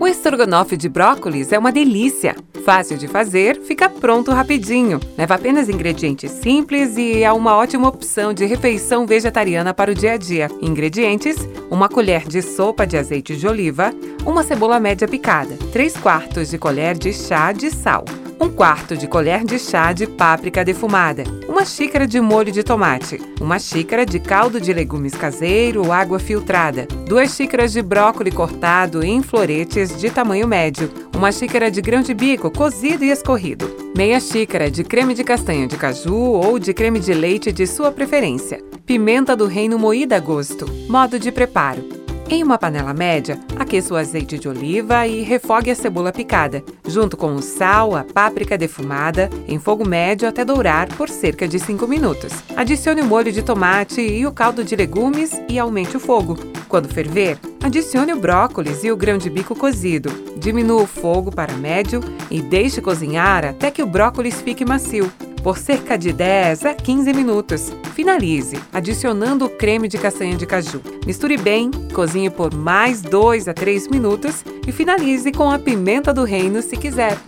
O estrogonofe de brócolis é uma delícia. Fácil de fazer, fica pronto rapidinho. Leva apenas ingredientes simples e é uma ótima opção de refeição vegetariana para o dia a dia. Ingredientes: uma colher de sopa de azeite de oliva, uma cebola média picada, 3 quartos de colher de chá de sal, um quarto de colher de chá de páprica defumada, uma xícara de molho de tomate, uma xícara de caldo de legumes caseiro ou água filtrada, duas xícaras de brócolis cortado em floretes de tamanho médio, uma xícara de grão de bico cozido e escorrido, meia xícara de creme de castanha de caju ou de creme de leite de sua preferência, pimenta do reino moída a gosto. Modo de preparo: em uma panela média, aqueça o azeite de oliva e refogue a cebola picada, junto com o sal, a páprica defumada, em fogo médio até dourar por cerca de 5 minutos. Adicione o molho de tomate e o caldo de legumes e aumente o fogo. Quando ferver, adicione o brócolis e o grão de bico cozido. Diminua o fogo para médio e deixe cozinhar até que o brócolis fique macio por cerca de 10 a 15 minutos. Finalize adicionando o creme de castanha de caju. Misture bem, cozinhe por mais 2 a 3 minutos e finalize com a pimenta do reino se quiser.